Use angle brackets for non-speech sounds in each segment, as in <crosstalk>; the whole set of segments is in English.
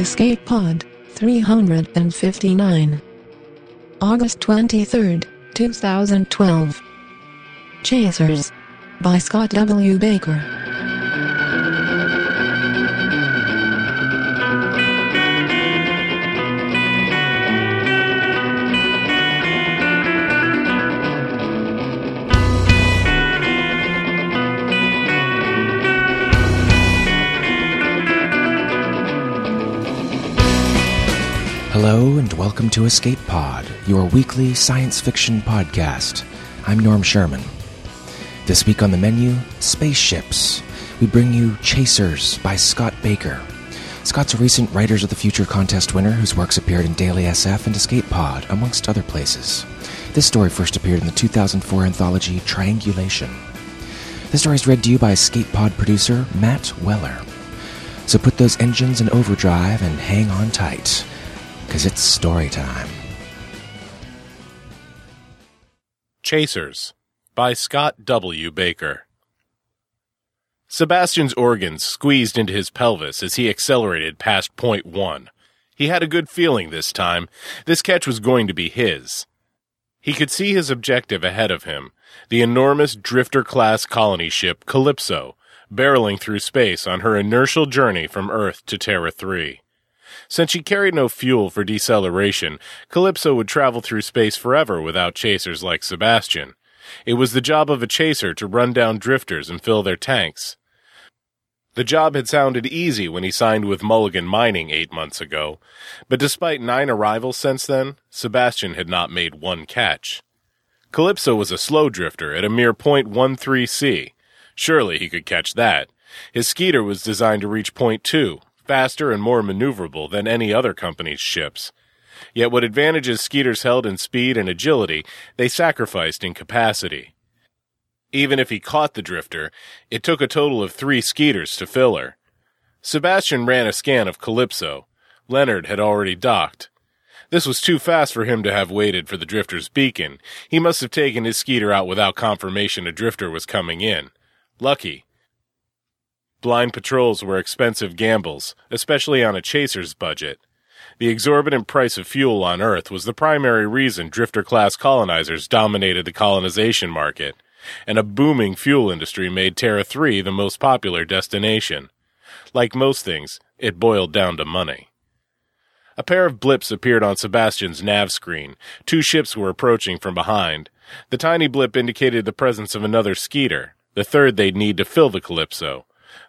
Escape Pod 359. August 23, 2012. Chasers. By Scott W. Baker. Hello and welcome to Escape Pod, your weekly science fiction podcast. I'm Norm Sherman. This week on the menu, spaceships. We bring you Chasers by Scott Baker. Scott's a recent Writers of the Future contest winner whose works appeared in Daily SF and Escape Pod, amongst other places. This story first appeared in the 2004 anthology Triangulation. This story is read to you by Escape Pod producer Matt Weller. So put those engines in overdrive and hang on tight because it's story time. Chasers by Scott W. Baker. Sebastian's organs squeezed into his pelvis as he accelerated past point one. He had a good feeling this time. This catch was going to be his. He could see his objective ahead of him the enormous drifter class colony ship Calypso, barreling through space on her inertial journey from Earth to Terra 3. Since she carried no fuel for deceleration, Calypso would travel through space forever without chasers like Sebastian. It was the job of a chaser to run down drifters and fill their tanks. The job had sounded easy when he signed with Mulligan Mining eight months ago, but despite nine arrivals since then, Sebastian had not made one catch. Calypso was a slow drifter at a mere .13 C. Surely he could catch that. His Skeeter was designed to reach point two, faster and more maneuverable than any other company's ships. Yet what advantages Skeeters held in speed and agility, they sacrificed in capacity. Even if he caught the drifter, it took a total of three Skeeters to fill her. Sebastian ran a scan of Calypso. Leonard had already docked. This was too fast for him to have waited for the drifter's beacon. He must have taken his Skeeter out without confirmation a drifter was coming in. Lucky. Blind patrols were expensive gambles, especially on a chaser's budget. The exorbitant price of fuel on Earth was the primary reason drifter class colonizers dominated the colonization market, and a booming fuel industry made Terra 3 the most popular destination. Like most things, it boiled down to money. A pair of blips appeared on Sebastian's nav screen. Two ships were approaching from behind. The tiny blip indicated the presence of another Skeeter, the third they'd need to fill the Calypso.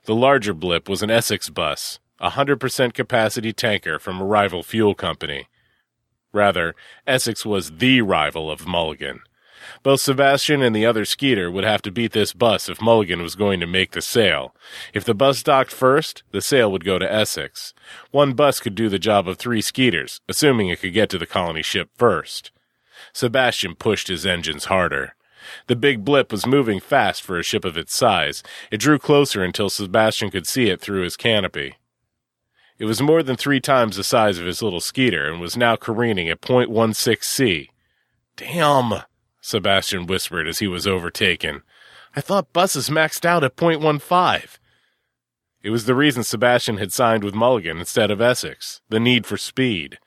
The larger blip was an Essex bus, a 100% capacity tanker from a rival fuel company. Rather, Essex was the rival of Mulligan. Both Sebastian and the other Skeeter would have to beat this bus if Mulligan was going to make the sale. If the bus docked first, the sale would go to Essex. One bus could do the job of three Skeeters, assuming it could get to the colony ship first. Sebastian pushed his engines harder. The big blip was moving fast for a ship of its size. It drew closer until Sebastian could see it through his canopy. It was more than three times the size of his little Skeeter and was now careening at .16 C. Damn, Sebastian whispered as he was overtaken. I thought buses maxed out at .15. It was the reason Sebastian had signed with Mulligan instead of Essex, the need for speed.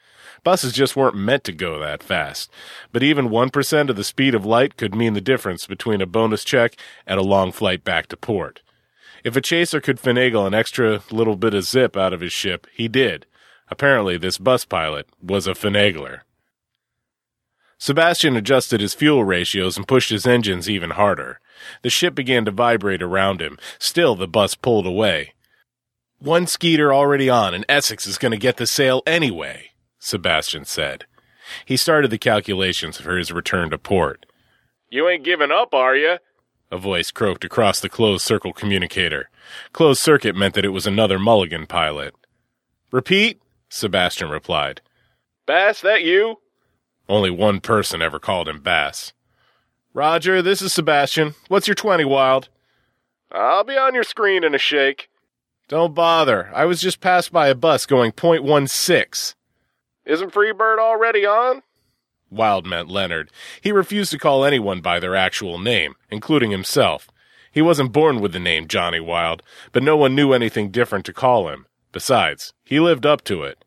Buses just weren't meant to go that fast. But even 1% of the speed of light could mean the difference between a bonus check and a long flight back to port. If a chaser could finagle an extra little bit of zip out of his ship, he did. Apparently, this bus pilot was a finagler. Sebastian adjusted his fuel ratios and pushed his engines even harder. The ship began to vibrate around him. Still, the bus pulled away. One Skeeter already on, and Essex is going to get the sale anyway, Sebastian said. He started the calculations for his return to port. You ain't giving up, are you? A voice croaked across the closed circle communicator. Closed circuit meant that it was another Mulligan pilot. Repeat, Sebastian replied. Bass, that you? Only one person ever called him Bass. Roger, this is Sebastian. What's your 20, Wild? I'll be on your screen in a shake. Don't bother. I was just passed by a bus going .16. Isn't Freebird already on? Wild meant Leonard. He refused to call anyone by their actual name, including himself. He wasn't born with the name Johnny Wild, but no one knew anything different to call him. Besides, he lived up to it.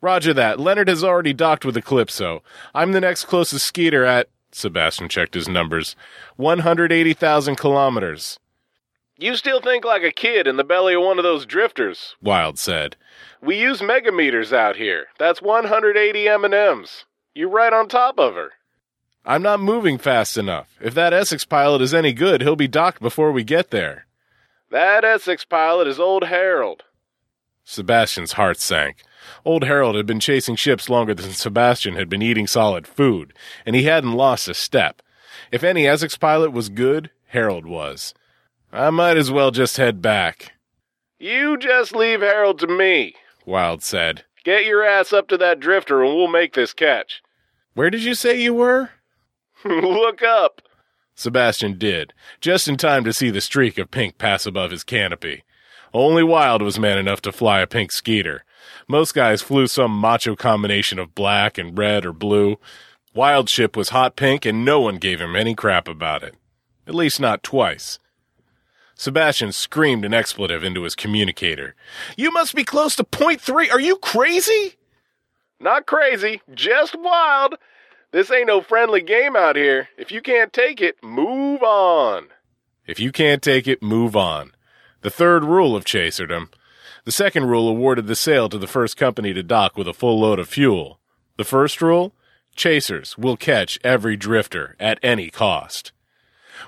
Roger that. Leonard has already docked with Calypso. I'm the next closest skeeter at. Sebastian checked his numbers. 180,000 kilometers. You still think like a kid in the belly of one of those drifters, Wild said. We use megameters out here. That's 180 M&Ms. You're right on top of her. I'm not moving fast enough. If that Essex pilot is any good, he'll be docked before we get there. That Essex pilot is old Harold. Sebastian's heart sank. Old Harold had been chasing ships longer than Sebastian had been eating solid food, and he hadn't lost a step. If any Essex pilot was good, Harold was. I might as well just head back. You just leave Harold to me, Wild said. Get your ass up to that drifter and we'll make this catch. Where did you say you were? <laughs> Look up. Sebastian did, just in time to see the streak of pink pass above his canopy. Only Wild was man enough to fly a pink skeeter. Most guys flew some macho combination of black and red or blue. Wild ship was hot pink and no one gave him any crap about it. At least not twice. Sebastian screamed an expletive into his communicator. You must be close to point three. Are you crazy? Not crazy, just wild. This ain't no friendly game out here. If you can't take it, move on. If you can't take it, move on. The third rule of chaserdom. The second rule awarded the sale to the first company to dock with a full load of fuel. The first rule? Chasers will catch every drifter at any cost.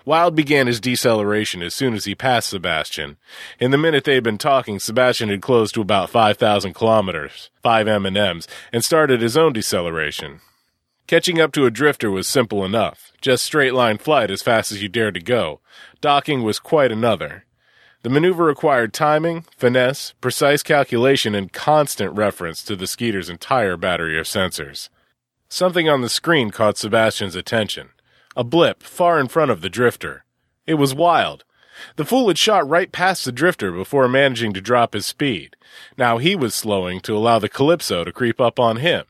Wild began his deceleration as soon as he passed Sebastian. In the minute they had been talking, Sebastian had closed to about 5,000 kilometers, 5 M&Ms, and started his own deceleration. Catching up to a drifter was simple enough. Just straight line flight as fast as you dared to go. Docking was quite another. The maneuver required timing, finesse, precise calculation, and constant reference to the Skeeter's entire battery of sensors. Something on the screen caught Sebastian's attention. A blip far in front of the drifter. It was wild. The fool had shot right past the drifter before managing to drop his speed. Now he was slowing to allow the Calypso to creep up on him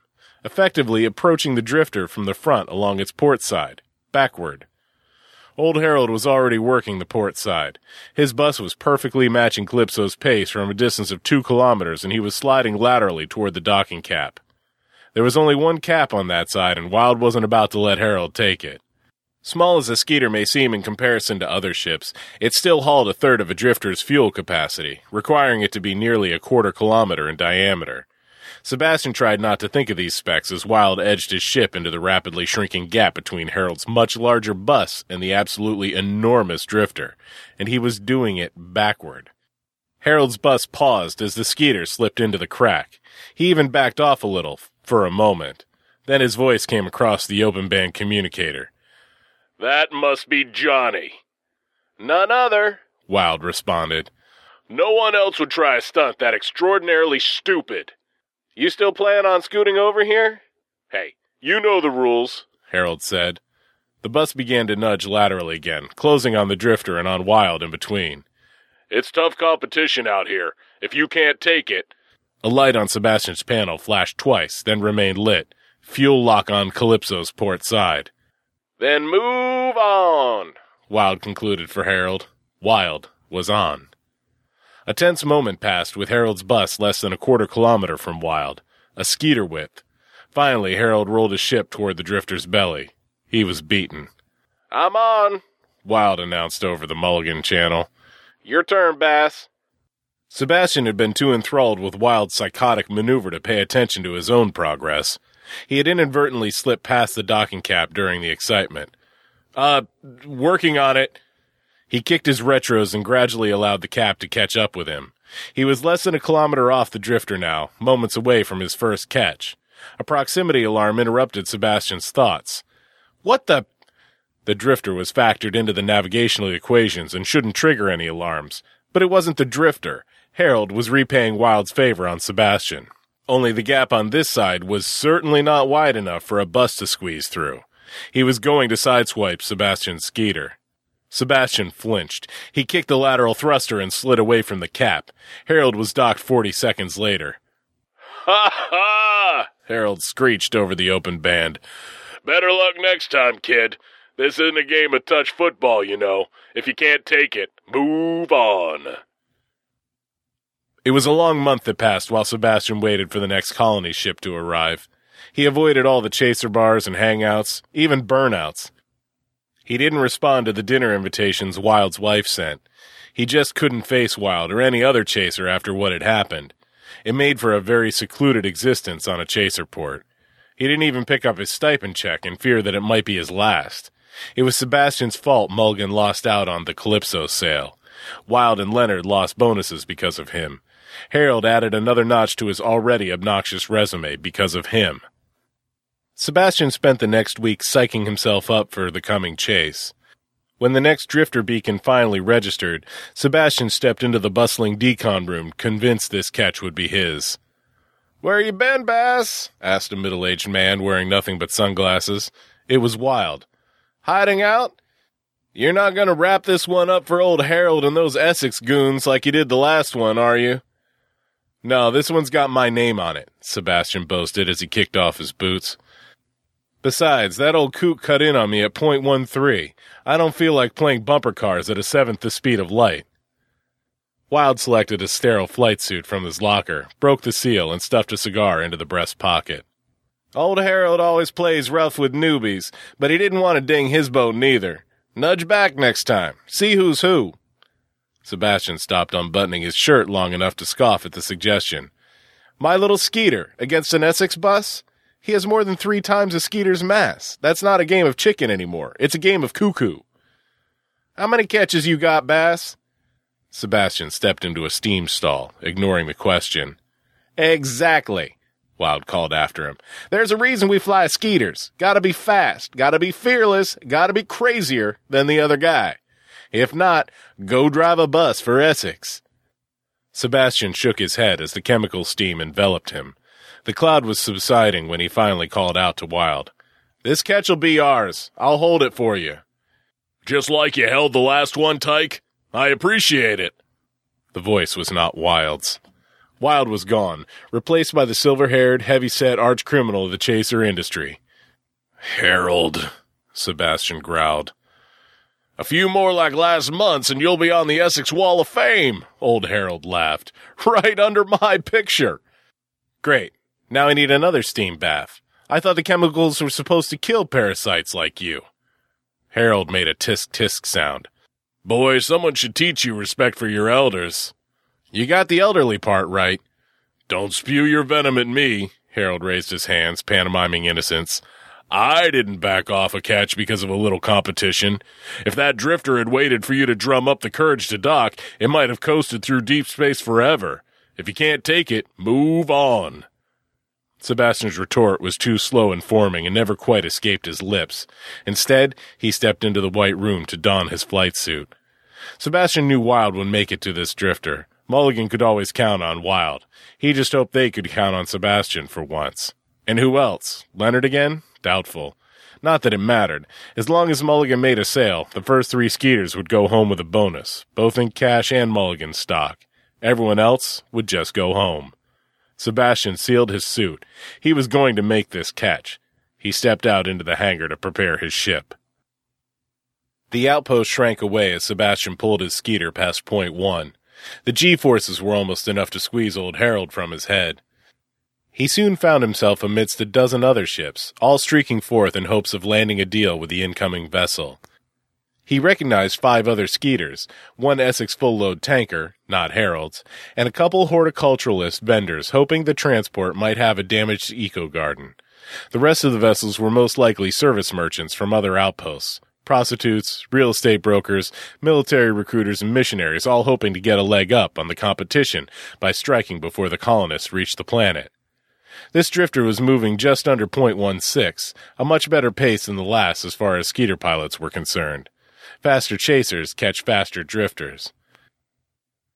effectively approaching the drifter from the front along its port side, backward. Old Harold was already working the port side. His bus was perfectly matching Calypso's pace from a distance of two kilometers, and he was sliding laterally toward the docking cap. There was only one cap on that side, and Wild wasn't about to let Harold take it. Small as a skeeter may seem in comparison to other ships, it still hauled a third of a drifter's fuel capacity, requiring it to be nearly a quarter kilometer in diameter. Sebastian tried not to think of these specs as Wild edged his ship into the rapidly shrinking gap between Harold's much larger bus and the absolutely enormous drifter, and he was doing it backward. Harold's bus paused as the skeeter slipped into the crack. He even backed off a little, for a moment. Then his voice came across the open band communicator. That must be Johnny. None other, Wild responded. No one else would try a stunt that extraordinarily stupid. You still plan on scooting over here? Hey, you know the rules, Harold said. The bus began to nudge laterally again, closing on the drifter and on Wild in between. It's tough competition out here. If you can't take it. A light on Sebastian's panel flashed twice, then remained lit. Fuel lock on Calypso's port side. Then move on, Wild concluded for Harold. Wild was on. A tense moment passed with Harold's bus less than a quarter kilometer from Wild, a skeeter width. Finally, Harold rolled his ship toward the drifter's belly. He was beaten. I'm on, Wild announced over the Mulligan channel. Your turn, Bass. Sebastian had been too enthralled with Wild's psychotic maneuver to pay attention to his own progress. He had inadvertently slipped past the docking cap during the excitement. Uh, working on it, he kicked his retros and gradually allowed the cap to catch up with him. He was less than a kilometer off the drifter now, moments away from his first catch. A proximity alarm interrupted Sebastian's thoughts. What the? The drifter was factored into the navigational equations and shouldn't trigger any alarms. But it wasn't the drifter. Harold was repaying Wild's favor on Sebastian. Only the gap on this side was certainly not wide enough for a bus to squeeze through. He was going to sideswipe Sebastian's skeeter. Sebastian flinched. He kicked the lateral thruster and slid away from the cap. Harold was docked 40 seconds later. Ha ha! Harold screeched over the open band. Better luck next time, kid. This isn't a game of touch football, you know. If you can't take it, move on. It was a long month that passed while Sebastian waited for the next colony ship to arrive. He avoided all the chaser bars and hangouts, even burnouts. He didn't respond to the dinner invitations Wild's wife sent. He just couldn't face Wild or any other chaser after what had happened. It made for a very secluded existence on a chaser port. He didn't even pick up his stipend check in fear that it might be his last. It was Sebastian's fault Mulligan lost out on the Calypso sale. Wild and Leonard lost bonuses because of him. Harold added another notch to his already obnoxious resume because of him. Sebastian spent the next week psyching himself up for the coming chase. When the next drifter beacon finally registered, Sebastian stepped into the bustling decon room, convinced this catch would be his. Where you been, Bass? asked a middle-aged man wearing nothing but sunglasses. It was Wild. Hiding out? You're not going to wrap this one up for old Harold and those Essex goons like you did the last one, are you? No, this one's got my name on it, Sebastian boasted as he kicked off his boots. Besides, that old coot cut in on me at point one three. I don't feel like playing bumper cars at a seventh the speed of light. Wild selected a sterile flight suit from his locker, broke the seal, and stuffed a cigar into the breast pocket. Old Harold always plays rough with newbies, but he didn't want to ding his boat neither. Nudge back next time. See who's who. Sebastian stopped unbuttoning his shirt long enough to scoff at the suggestion. My little Skeeter against an Essex bus? He has more than three times a Skeeter's mass. That's not a game of chicken anymore. It's a game of cuckoo. How many catches you got, Bass? Sebastian stepped into a steam stall, ignoring the question. Exactly, Wild called after him. There's a reason we fly Skeeters. Gotta be fast, gotta be fearless, gotta be crazier than the other guy. If not, go drive a bus for Essex. Sebastian shook his head as the chemical steam enveloped him. The cloud was subsiding when he finally called out to Wild. This catch'll be ours. I'll hold it for you. Just like you held the last one, Tyke. I appreciate it. The voice was not Wild's. Wild was gone, replaced by the silver haired, heavy set arch criminal of the chaser industry. Harold, Sebastian growled. A few more like last month's and you'll be on the Essex Wall of Fame, old Harold laughed. <laughs> Right under my picture. Great. Now I need another steam bath. I thought the chemicals were supposed to kill parasites like you. Harold made a tisk tisk sound. Boy, someone should teach you respect for your elders. You got the elderly part right. Don't spew your venom at me. Harold raised his hands, pantomiming innocence. I didn't back off a catch because of a little competition. If that drifter had waited for you to drum up the courage to dock, it might have coasted through deep space forever. If you can't take it, move on. Sebastian's retort was too slow in forming and never quite escaped his lips. Instead, he stepped into the white room to don his flight suit. Sebastian knew Wild would make it to this drifter. Mulligan could always count on Wild. He just hoped they could count on Sebastian for once. And who else? Leonard again? Doubtful. Not that it mattered. As long as Mulligan made a sale, the first three Skeeters would go home with a bonus, both in cash and Mulligan stock. Everyone else would just go home. Sebastian sealed his suit. He was going to make this catch. He stepped out into the hangar to prepare his ship. The outpost shrank away as Sebastian pulled his Skeeter past point one. The G-forces were almost enough to squeeze old Harold from his head. He soon found himself amidst a dozen other ships, all streaking forth in hopes of landing a deal with the incoming vessel. He recognized five other Skeeters, one Essex full-load tanker, not Harold's, and a couple horticulturalist vendors hoping the transport might have a damaged eco garden. The rest of the vessels were most likely service merchants from other outposts, prostitutes, real estate brokers, military recruiters, and missionaries all hoping to get a leg up on the competition by striking before the colonists reached the planet. This drifter was moving just under .16, a much better pace than the last as far as Skeeter pilots were concerned. Faster chasers catch faster drifters.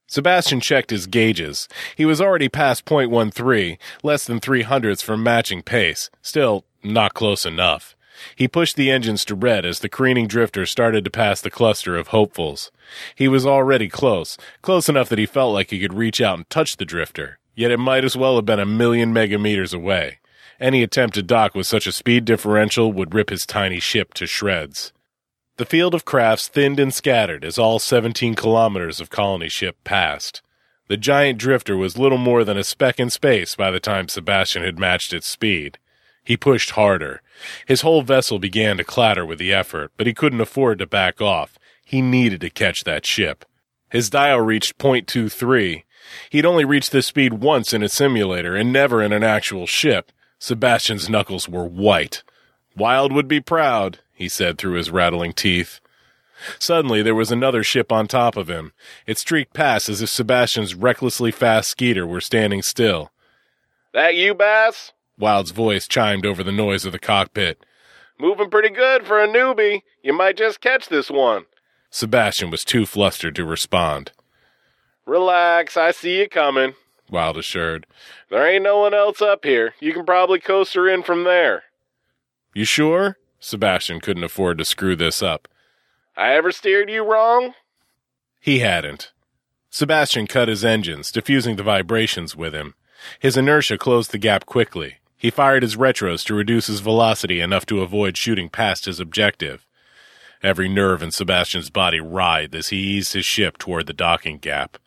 Sebastian checked his gauges. He was already past .13, less than three hundredths from matching pace. Still, not close enough. He pushed the engines to red as the careening drifter started to pass the cluster of hopefuls. He was already close, close enough that he felt like he could reach out and touch the drifter yet it might as well have been a million megameters away. Any attempt to dock with such a speed differential would rip his tiny ship to shreds. The field of crafts thinned and scattered as all 17 kilometers of colony ship passed. The giant drifter was little more than a speck in space by the time Sebastian had matched its speed. He pushed harder. His whole vessel began to clatter with the effort, but he couldn't afford to back off. He needed to catch that ship. His dial reached .23. He'd only reached this speed once in a simulator and never in an actual ship. Sebastian's knuckles were white. Wild would be proud, he said through his rattling teeth. Suddenly, there was another ship on top of him. It streaked past as if Sebastian's recklessly fast skeeter were standing still. That you, Bass? Wild's voice chimed over the noise of the cockpit. Moving pretty good for a newbie. You might just catch this one. Sebastian was too flustered to respond. Relax, I see you coming, Wild assured. There ain't no one else up here. You can probably coast her in from there. You sure? Sebastian couldn't afford to screw this up. I ever steered you wrong? He hadn't. Sebastian cut his engines, diffusing the vibrations with him. His inertia closed the gap quickly. He fired his retros to reduce his velocity enough to avoid shooting past his objective. Every nerve in Sebastian's body writhed as he eased his ship toward the docking gap.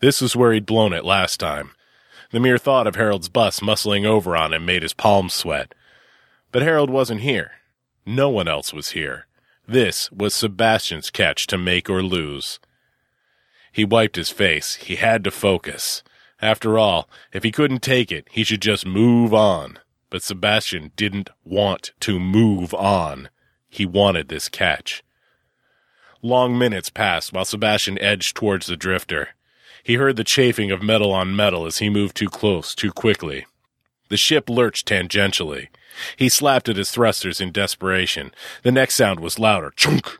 This was where he'd blown it last time. The mere thought of Harold's bus muscling over on him made his palms sweat. But Harold wasn't here. No one else was here. This was Sebastian's catch to make or lose. He wiped his face. He had to focus. After all, if he couldn't take it, he should just move on. But Sebastian didn't want to move on. He wanted this catch. Long minutes passed while Sebastian edged towards the drifter. He heard the chafing of metal on metal as he moved too close, too quickly. The ship lurched tangentially. He slapped at his thrusters in desperation. The next sound was louder. Chunk!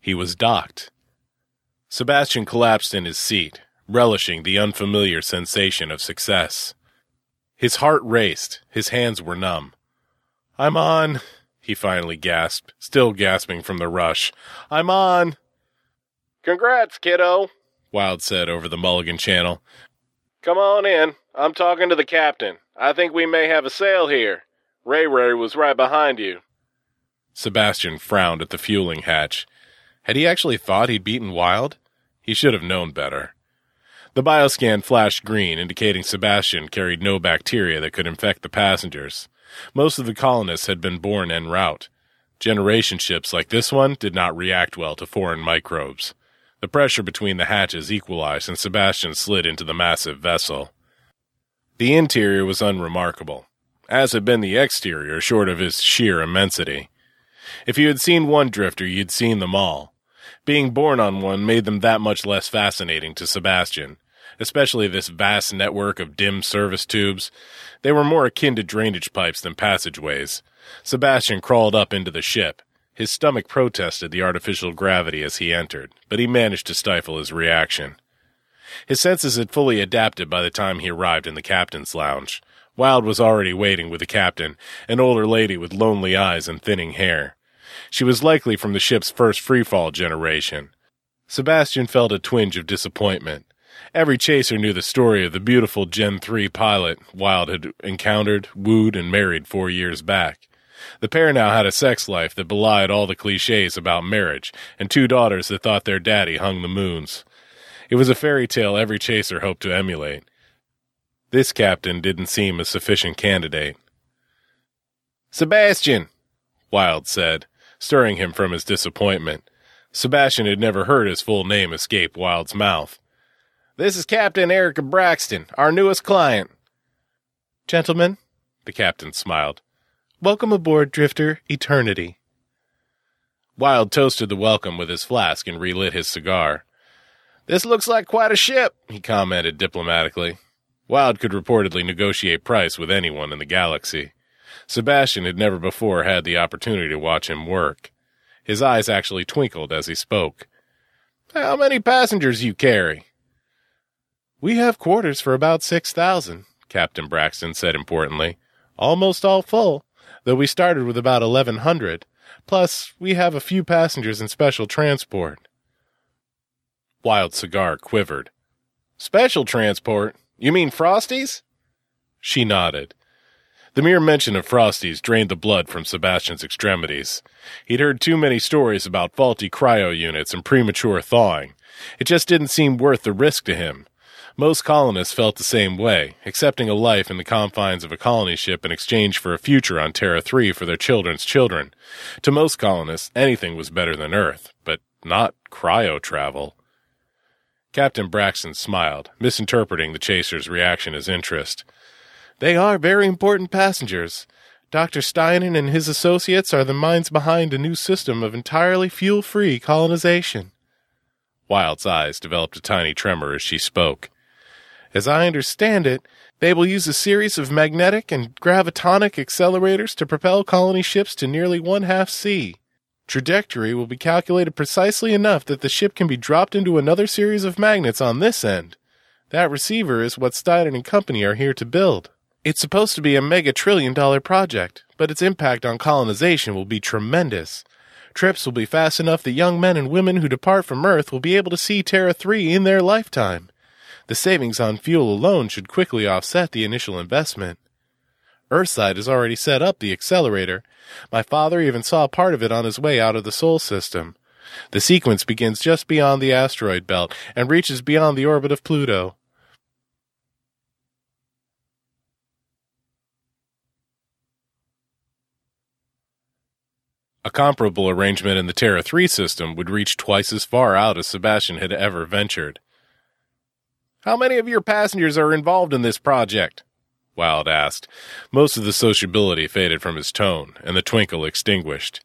He was docked. Sebastian collapsed in his seat relishing the unfamiliar sensation of success. His heart raced, his hands were numb. I'm on, he finally gasped, still gasping from the rush. I'm on. Congrats, kiddo, Wild said over the Mulligan channel. Come on in. I'm talking to the captain. I think we may have a sale here. Ray Ray was right behind you. Sebastian frowned at the fueling hatch. Had he actually thought he'd beaten Wild? He should have known better. The bioscan flashed green, indicating Sebastian carried no bacteria that could infect the passengers. Most of the colonists had been born en route. Generation ships like this one did not react well to foreign microbes. The pressure between the hatches equalized, and Sebastian slid into the massive vessel. The interior was unremarkable, as had been the exterior, short of its sheer immensity. If you had seen one drifter, you'd seen them all. Being born on one made them that much less fascinating to Sebastian, especially this vast network of dim service tubes. They were more akin to drainage pipes than passageways. Sebastian crawled up into the ship. His stomach protested the artificial gravity as he entered, but he managed to stifle his reaction. His senses had fully adapted by the time he arrived in the captain's lounge. Wild was already waiting with the captain, an older lady with lonely eyes and thinning hair. She was likely from the ship's first freefall generation. Sebastian felt a twinge of disappointment. Every chaser knew the story of the beautiful Gen 3 pilot Wild had encountered, wooed, and married four years back. The pair now had a sex life that belied all the cliches about marriage, and two daughters that thought their daddy hung the moons. It was a fairy tale every chaser hoped to emulate. This captain didn't seem a sufficient candidate. Sebastian, Wild said, stirring him from his disappointment. Sebastian had never heard his full name escape Wild's mouth. This is Captain Erica Braxton, our newest client. Gentlemen, the captain smiled. Welcome aboard, Drifter Eternity. Wild toasted the welcome with his flask and relit his cigar. This looks like quite a ship, he commented diplomatically. Wild could reportedly negotiate price with anyone in the galaxy. Sebastian had never before had the opportunity to watch him work. His eyes actually twinkled as he spoke. How many passengers you carry? We have quarters for about six thousand, Captain Braxton said importantly. Almost all full, though we started with about eleven hundred. Plus, we have a few passengers in special transport. Wild Cigar quivered. Special transport? You mean Frosties? She nodded. The mere mention of Frosties drained the blood from Sebastian's extremities. He'd heard too many stories about faulty cryo units and premature thawing. It just didn't seem worth the risk to him. Most colonists felt the same way, accepting a life in the confines of a colony ship in exchange for a future on Terra 3 for their children's children. To most colonists, anything was better than Earth, but not cryo travel. Captain Braxton smiled, misinterpreting the chaser's reaction as interest. They are very important passengers. Dr. Steinen and his associates are the minds behind a new system of entirely fuel free colonization. Wild's eyes developed a tiny tremor as she spoke. As I understand it, they will use a series of magnetic and gravitonic accelerators to propel colony ships to nearly one half C. Trajectory will be calculated precisely enough that the ship can be dropped into another series of magnets on this end. That receiver is what Steiner and Company are here to build. It's supposed to be a mega trillion dollar project, but its impact on colonization will be tremendous. Trips will be fast enough that young men and women who depart from Earth will be able to see Terra 3 in their lifetime. The savings on fuel alone should quickly offset the initial investment. Earthside has already set up the accelerator. My father even saw part of it on his way out of the Sol system. The sequence begins just beyond the asteroid belt and reaches beyond the orbit of Pluto. A comparable arrangement in the Terra 3 system would reach twice as far out as Sebastian had ever ventured. How many of your passengers are involved in this project? Wild asked. Most of the sociability faded from his tone, and the twinkle extinguished.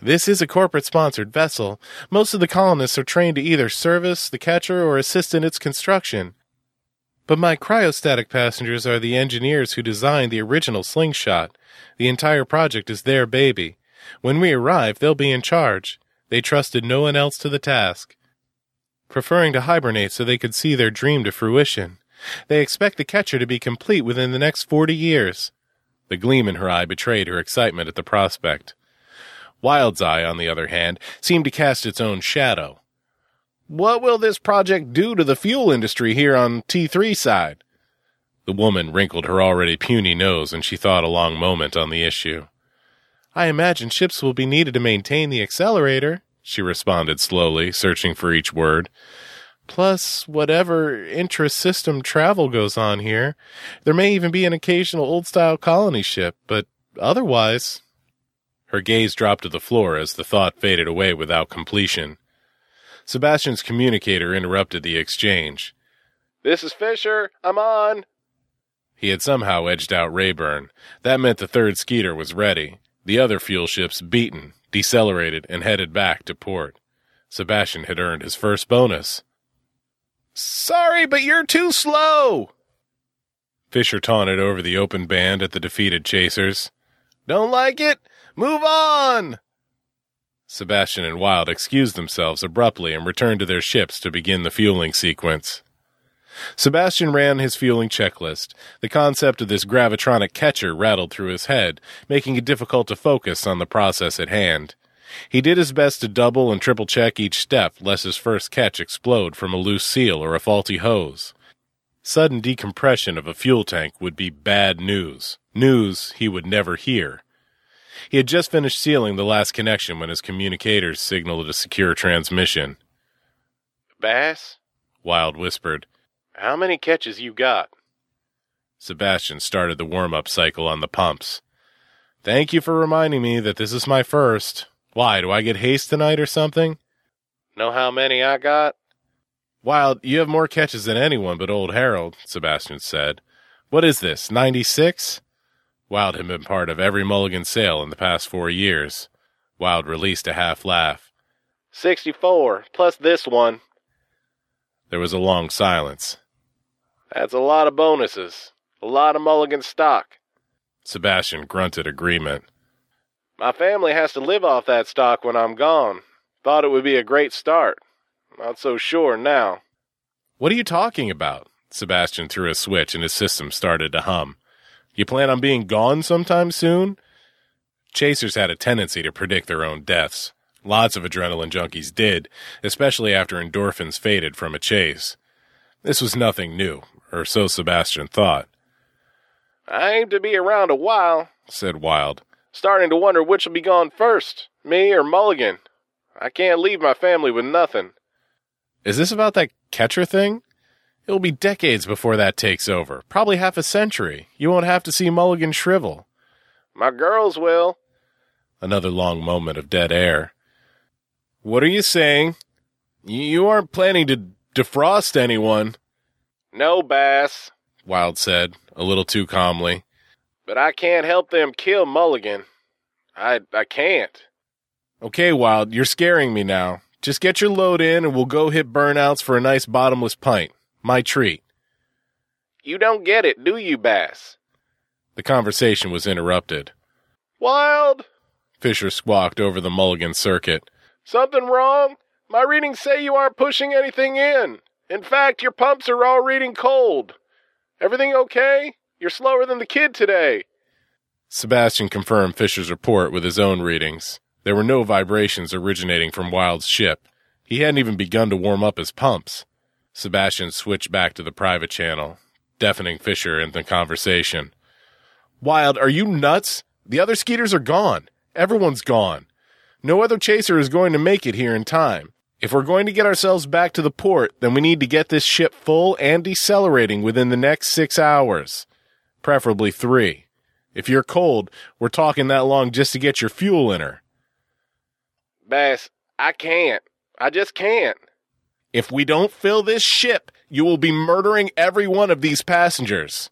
This is a corporate sponsored vessel. Most of the colonists are trained to either service the catcher or assist in its construction. But my cryostatic passengers are the engineers who designed the original slingshot. The entire project is their baby. When we arrive, they'll be in charge. They trusted no one else to the task preferring to hibernate so they could see their dream to fruition. They expect the catcher to be complete within the next forty years. The gleam in her eye betrayed her excitement at the prospect. Wild's eye, on the other hand, seemed to cast its own shadow. What will this project do to the fuel industry here on T3 side? The woman wrinkled her already puny nose and she thought a long moment on the issue. I imagine ships will be needed to maintain the accelerator, she responded slowly, searching for each word. Plus, whatever intra-system travel goes on here, there may even be an occasional old-style colony ship, but otherwise... Her gaze dropped to the floor as the thought faded away without completion. Sebastian's communicator interrupted the exchange. This is Fisher. I'm on. He had somehow edged out Rayburn. That meant the third Skeeter was ready. The other fuel ships beaten, decelerated, and headed back to port. Sebastian had earned his first bonus. Sorry, but you're too slow! Fisher taunted over the open band at the defeated chasers. Don't like it? Move on! Sebastian and Wild excused themselves abruptly and returned to their ships to begin the fueling sequence. Sebastian ran his fueling checklist. The concept of this gravitronic catcher rattled through his head, making it difficult to focus on the process at hand. He did his best to double and triple check each step lest his first catch explode from a loose seal or a faulty hose. Sudden decompression of a fuel tank would be bad news, news he would never hear. He had just finished sealing the last connection when his communicators signaled a secure transmission. Bass? Wild whispered. How many catches you got? Sebastian started the warm up cycle on the pumps. Thank you for reminding me that this is my first. Why, do I get haste tonight or something? Know how many I got? Wild, you have more catches than anyone but old Harold, Sebastian said. What is this, 96? Wild had been part of every mulligan sale in the past four years. Wild released a half laugh. 64, plus this one. There was a long silence. That's a lot of bonuses. A lot of mulligan stock. Sebastian grunted agreement. My family has to live off that stock when I'm gone. Thought it would be a great start. Not so sure now. What are you talking about? Sebastian threw a switch and his system started to hum. You plan on being gone sometime soon? Chasers had a tendency to predict their own deaths. Lots of adrenaline junkies did, especially after endorphins faded from a chase. This was nothing new, or so Sebastian thought. I aim to be around a while, said Wild, starting to wonder which'll be gone first, me or Mulligan. I can't leave my family with nothing. Is this about that catcher thing? It'll be decades before that takes over. Probably half a century. You won't have to see Mulligan shrivel. My girls will. Another long moment of dead air. What are you saying? You aren't planning to defrost anyone. No, Bass, Wild said, a little too calmly. But I can't help them kill Mulligan. I I can't. Okay, Wild, you're scaring me now. Just get your load in and we'll go hit burnouts for a nice bottomless pint. My treat. You don't get it, do you, Bass? The conversation was interrupted. Wild! Fisher squawked over the Mulligan circuit. Something wrong? My readings say you aren't pushing anything in. In fact, your pumps are all reading cold. Everything okay? You're slower than the kid today. Sebastian confirmed Fisher's report with his own readings. There were no vibrations originating from Wild's ship. He hadn't even begun to warm up his pumps. Sebastian switched back to the private channel, deafening Fisher in the conversation. Wild, are you nuts? The other skeeters are gone. Everyone's gone. No other chaser is going to make it here in time. If we're going to get ourselves back to the port, then we need to get this ship full and decelerating within the next six hours. Preferably three. If you're cold, we're talking that long just to get your fuel in her. Bass, I can't. I just can't. If we don't fill this ship, you will be murdering every one of these passengers.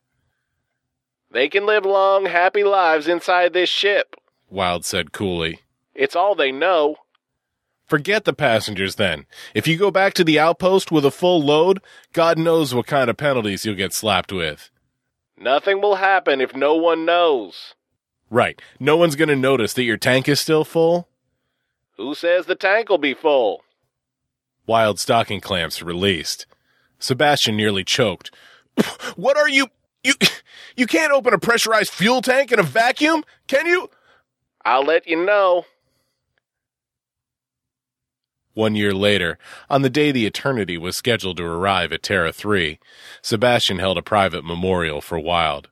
They can live long, happy lives inside this ship, Wild said coolly. It's all they know. Forget the passengers then. If you go back to the outpost with a full load, God knows what kind of penalties you'll get slapped with. Nothing will happen if no one knows. Right. No one's going to notice that your tank is still full. Who says the tank will be full? Wild stocking clamps released. Sebastian nearly choked. <laughs> What are you? You, you can't open a pressurized fuel tank in a vacuum, can you? I'll let you know. One year later, on the day the Eternity was scheduled to arrive at Terra 3, Sebastian held a private memorial for Wild.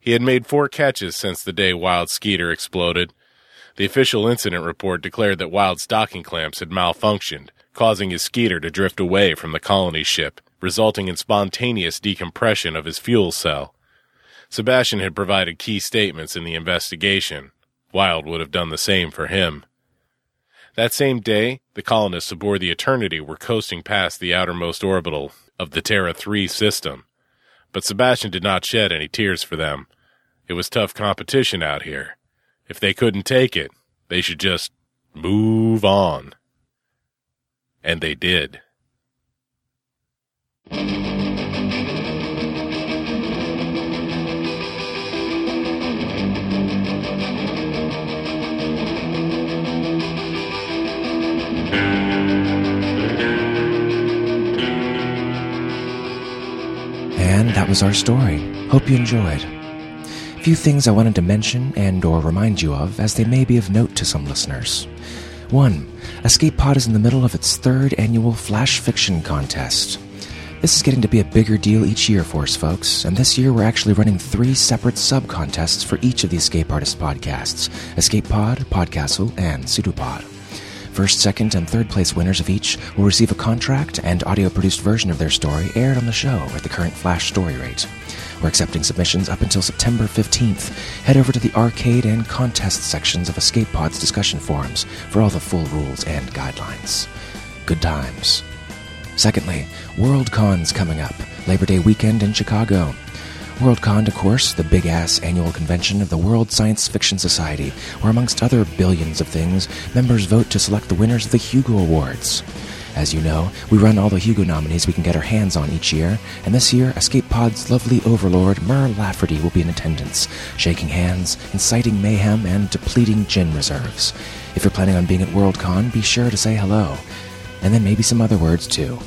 He had made four catches since the day Wild's skeeter exploded. The official incident report declared that Wild's stocking clamps had malfunctioned, causing his skeeter to drift away from the colony ship, resulting in spontaneous decompression of his fuel cell. Sebastian had provided key statements in the investigation. Wild would have done the same for him. That same day, the colonists aboard the Eternity were coasting past the outermost orbital of the Terra 3 system. But Sebastian did not shed any tears for them. It was tough competition out here. If they couldn't take it, they should just move on. And they did. And that was our story. Hope you enjoyed. A few things I wanted to mention and or remind you of as they may be of note to some listeners. 1. Escape Pod is in the middle of its third annual Flash Fiction Contest. This is getting to be a bigger deal each year for us, folks, and this year we're actually running three separate sub contests for each of the Escape Artist podcasts Escape Pod, Podcastle, and Pseudopod. First, second, and third place winners of each will receive a contract and audio produced version of their story aired on the show at the current Flash story rate. We're accepting submissions up until September 15th. Head over to the arcade and contest sections of Escape Pod's discussion forums for all the full rules and guidelines. Good times. Secondly, Worldcon's coming up, Labor Day weekend in Chicago. Worldcon, of course, the big ass annual convention of the World Science Fiction Society, where amongst other billions of things, members vote to select the winners of the Hugo Awards. As you know, we run all the Hugo nominees we can get our hands on each year, and this year, Escape Pod's lovely overlord, Mur Lafferty, will be in attendance, shaking hands, inciting mayhem, and depleting gin reserves. If you're planning on being at Worldcon, be sure to say hello. And then maybe some other words, too.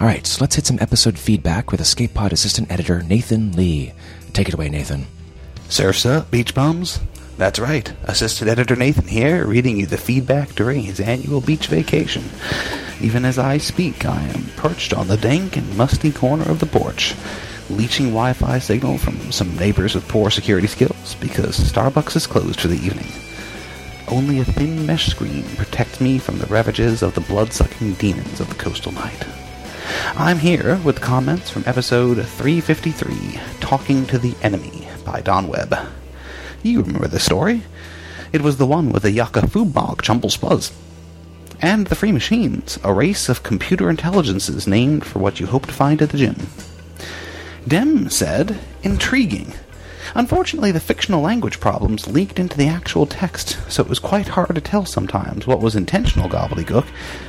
Alright, so let's hit some episode feedback with Escape Pod assistant editor Nathan Lee. Take it away, Nathan. Surf's beach bums? That's right. Assistant editor Nathan here, reading you the feedback during his annual beach vacation. Even as I speak, I am perched on the dank and musty corner of the porch, leeching Wi-Fi signal from some neighbors with poor security skills because Starbucks is closed for the evening. Only a thin mesh screen protects me from the ravages of the blood-sucking demons of the coastal night. I'm here with comments from episode 353, Talking to the Enemy by Don Webb. You remember the story? It was the one with the Yucca Fubog Chumble Spuzz. And the Free Machines, a race of computer intelligences named for what you hope to find at the gym. Dem said, intriguing. Unfortunately, the fictional language problems leaked into the actual text, so it was quite hard to tell sometimes what was intentional gobbledygook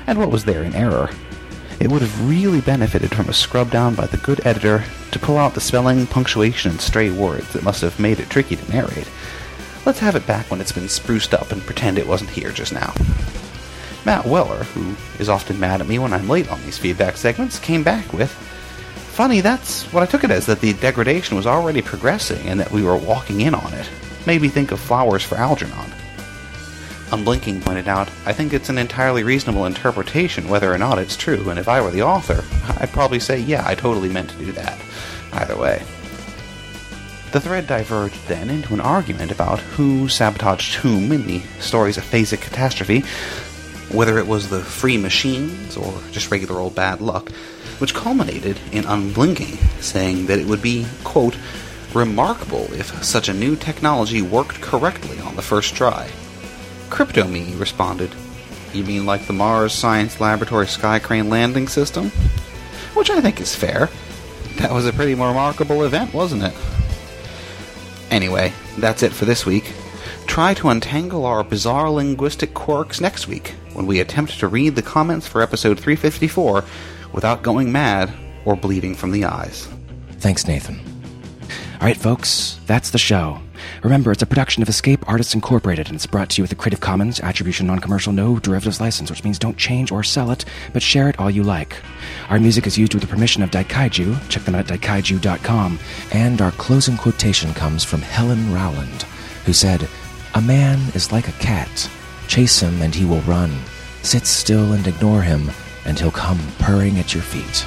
and what was there in error. It would have really benefited from a scrub down by the good editor to pull out the spelling, punctuation, and stray words that must have made it tricky to narrate. Let's have it back when it's been spruced up and pretend it wasn't here just now. Matt Weller, who is often mad at me when I'm late on these feedback segments, came back with Funny, that's what I took it as that the degradation was already progressing and that we were walking in on it. Made me think of Flowers for Algernon. Unblinking pointed out, I think it's an entirely reasonable interpretation whether or not it's true, and if I were the author, <laughs> I'd probably say, yeah, I totally meant to do that. Either way. The thread diverged then into an argument about who sabotaged whom in the stories of phasic catastrophe, whether it was the free machines or just regular old bad luck, which culminated in Unblinking saying that it would be, quote, remarkable if such a new technology worked correctly on the first try. CryptoMe responded, You mean like the Mars Science Laboratory Sky Crane landing system? Which I think is fair. That was a pretty remarkable event, wasn't it? Anyway, that's it for this week. Try to untangle our bizarre linguistic quirks next week when we attempt to read the comments for episode 354 without going mad or bleeding from the eyes. Thanks, Nathan. All right, folks, that's the show. Remember, it's a production of Escape Artists Incorporated, and it's brought to you with a Creative Commons Attribution Non-Commercial No Derivatives License, which means don't change or sell it, but share it all you like. Our music is used with the permission of Daikaiju. Check them out at daikaiju.com. And our closing quotation comes from Helen Rowland, who said, A man is like a cat. Chase him and he will run. Sit still and ignore him, and he'll come purring at your feet.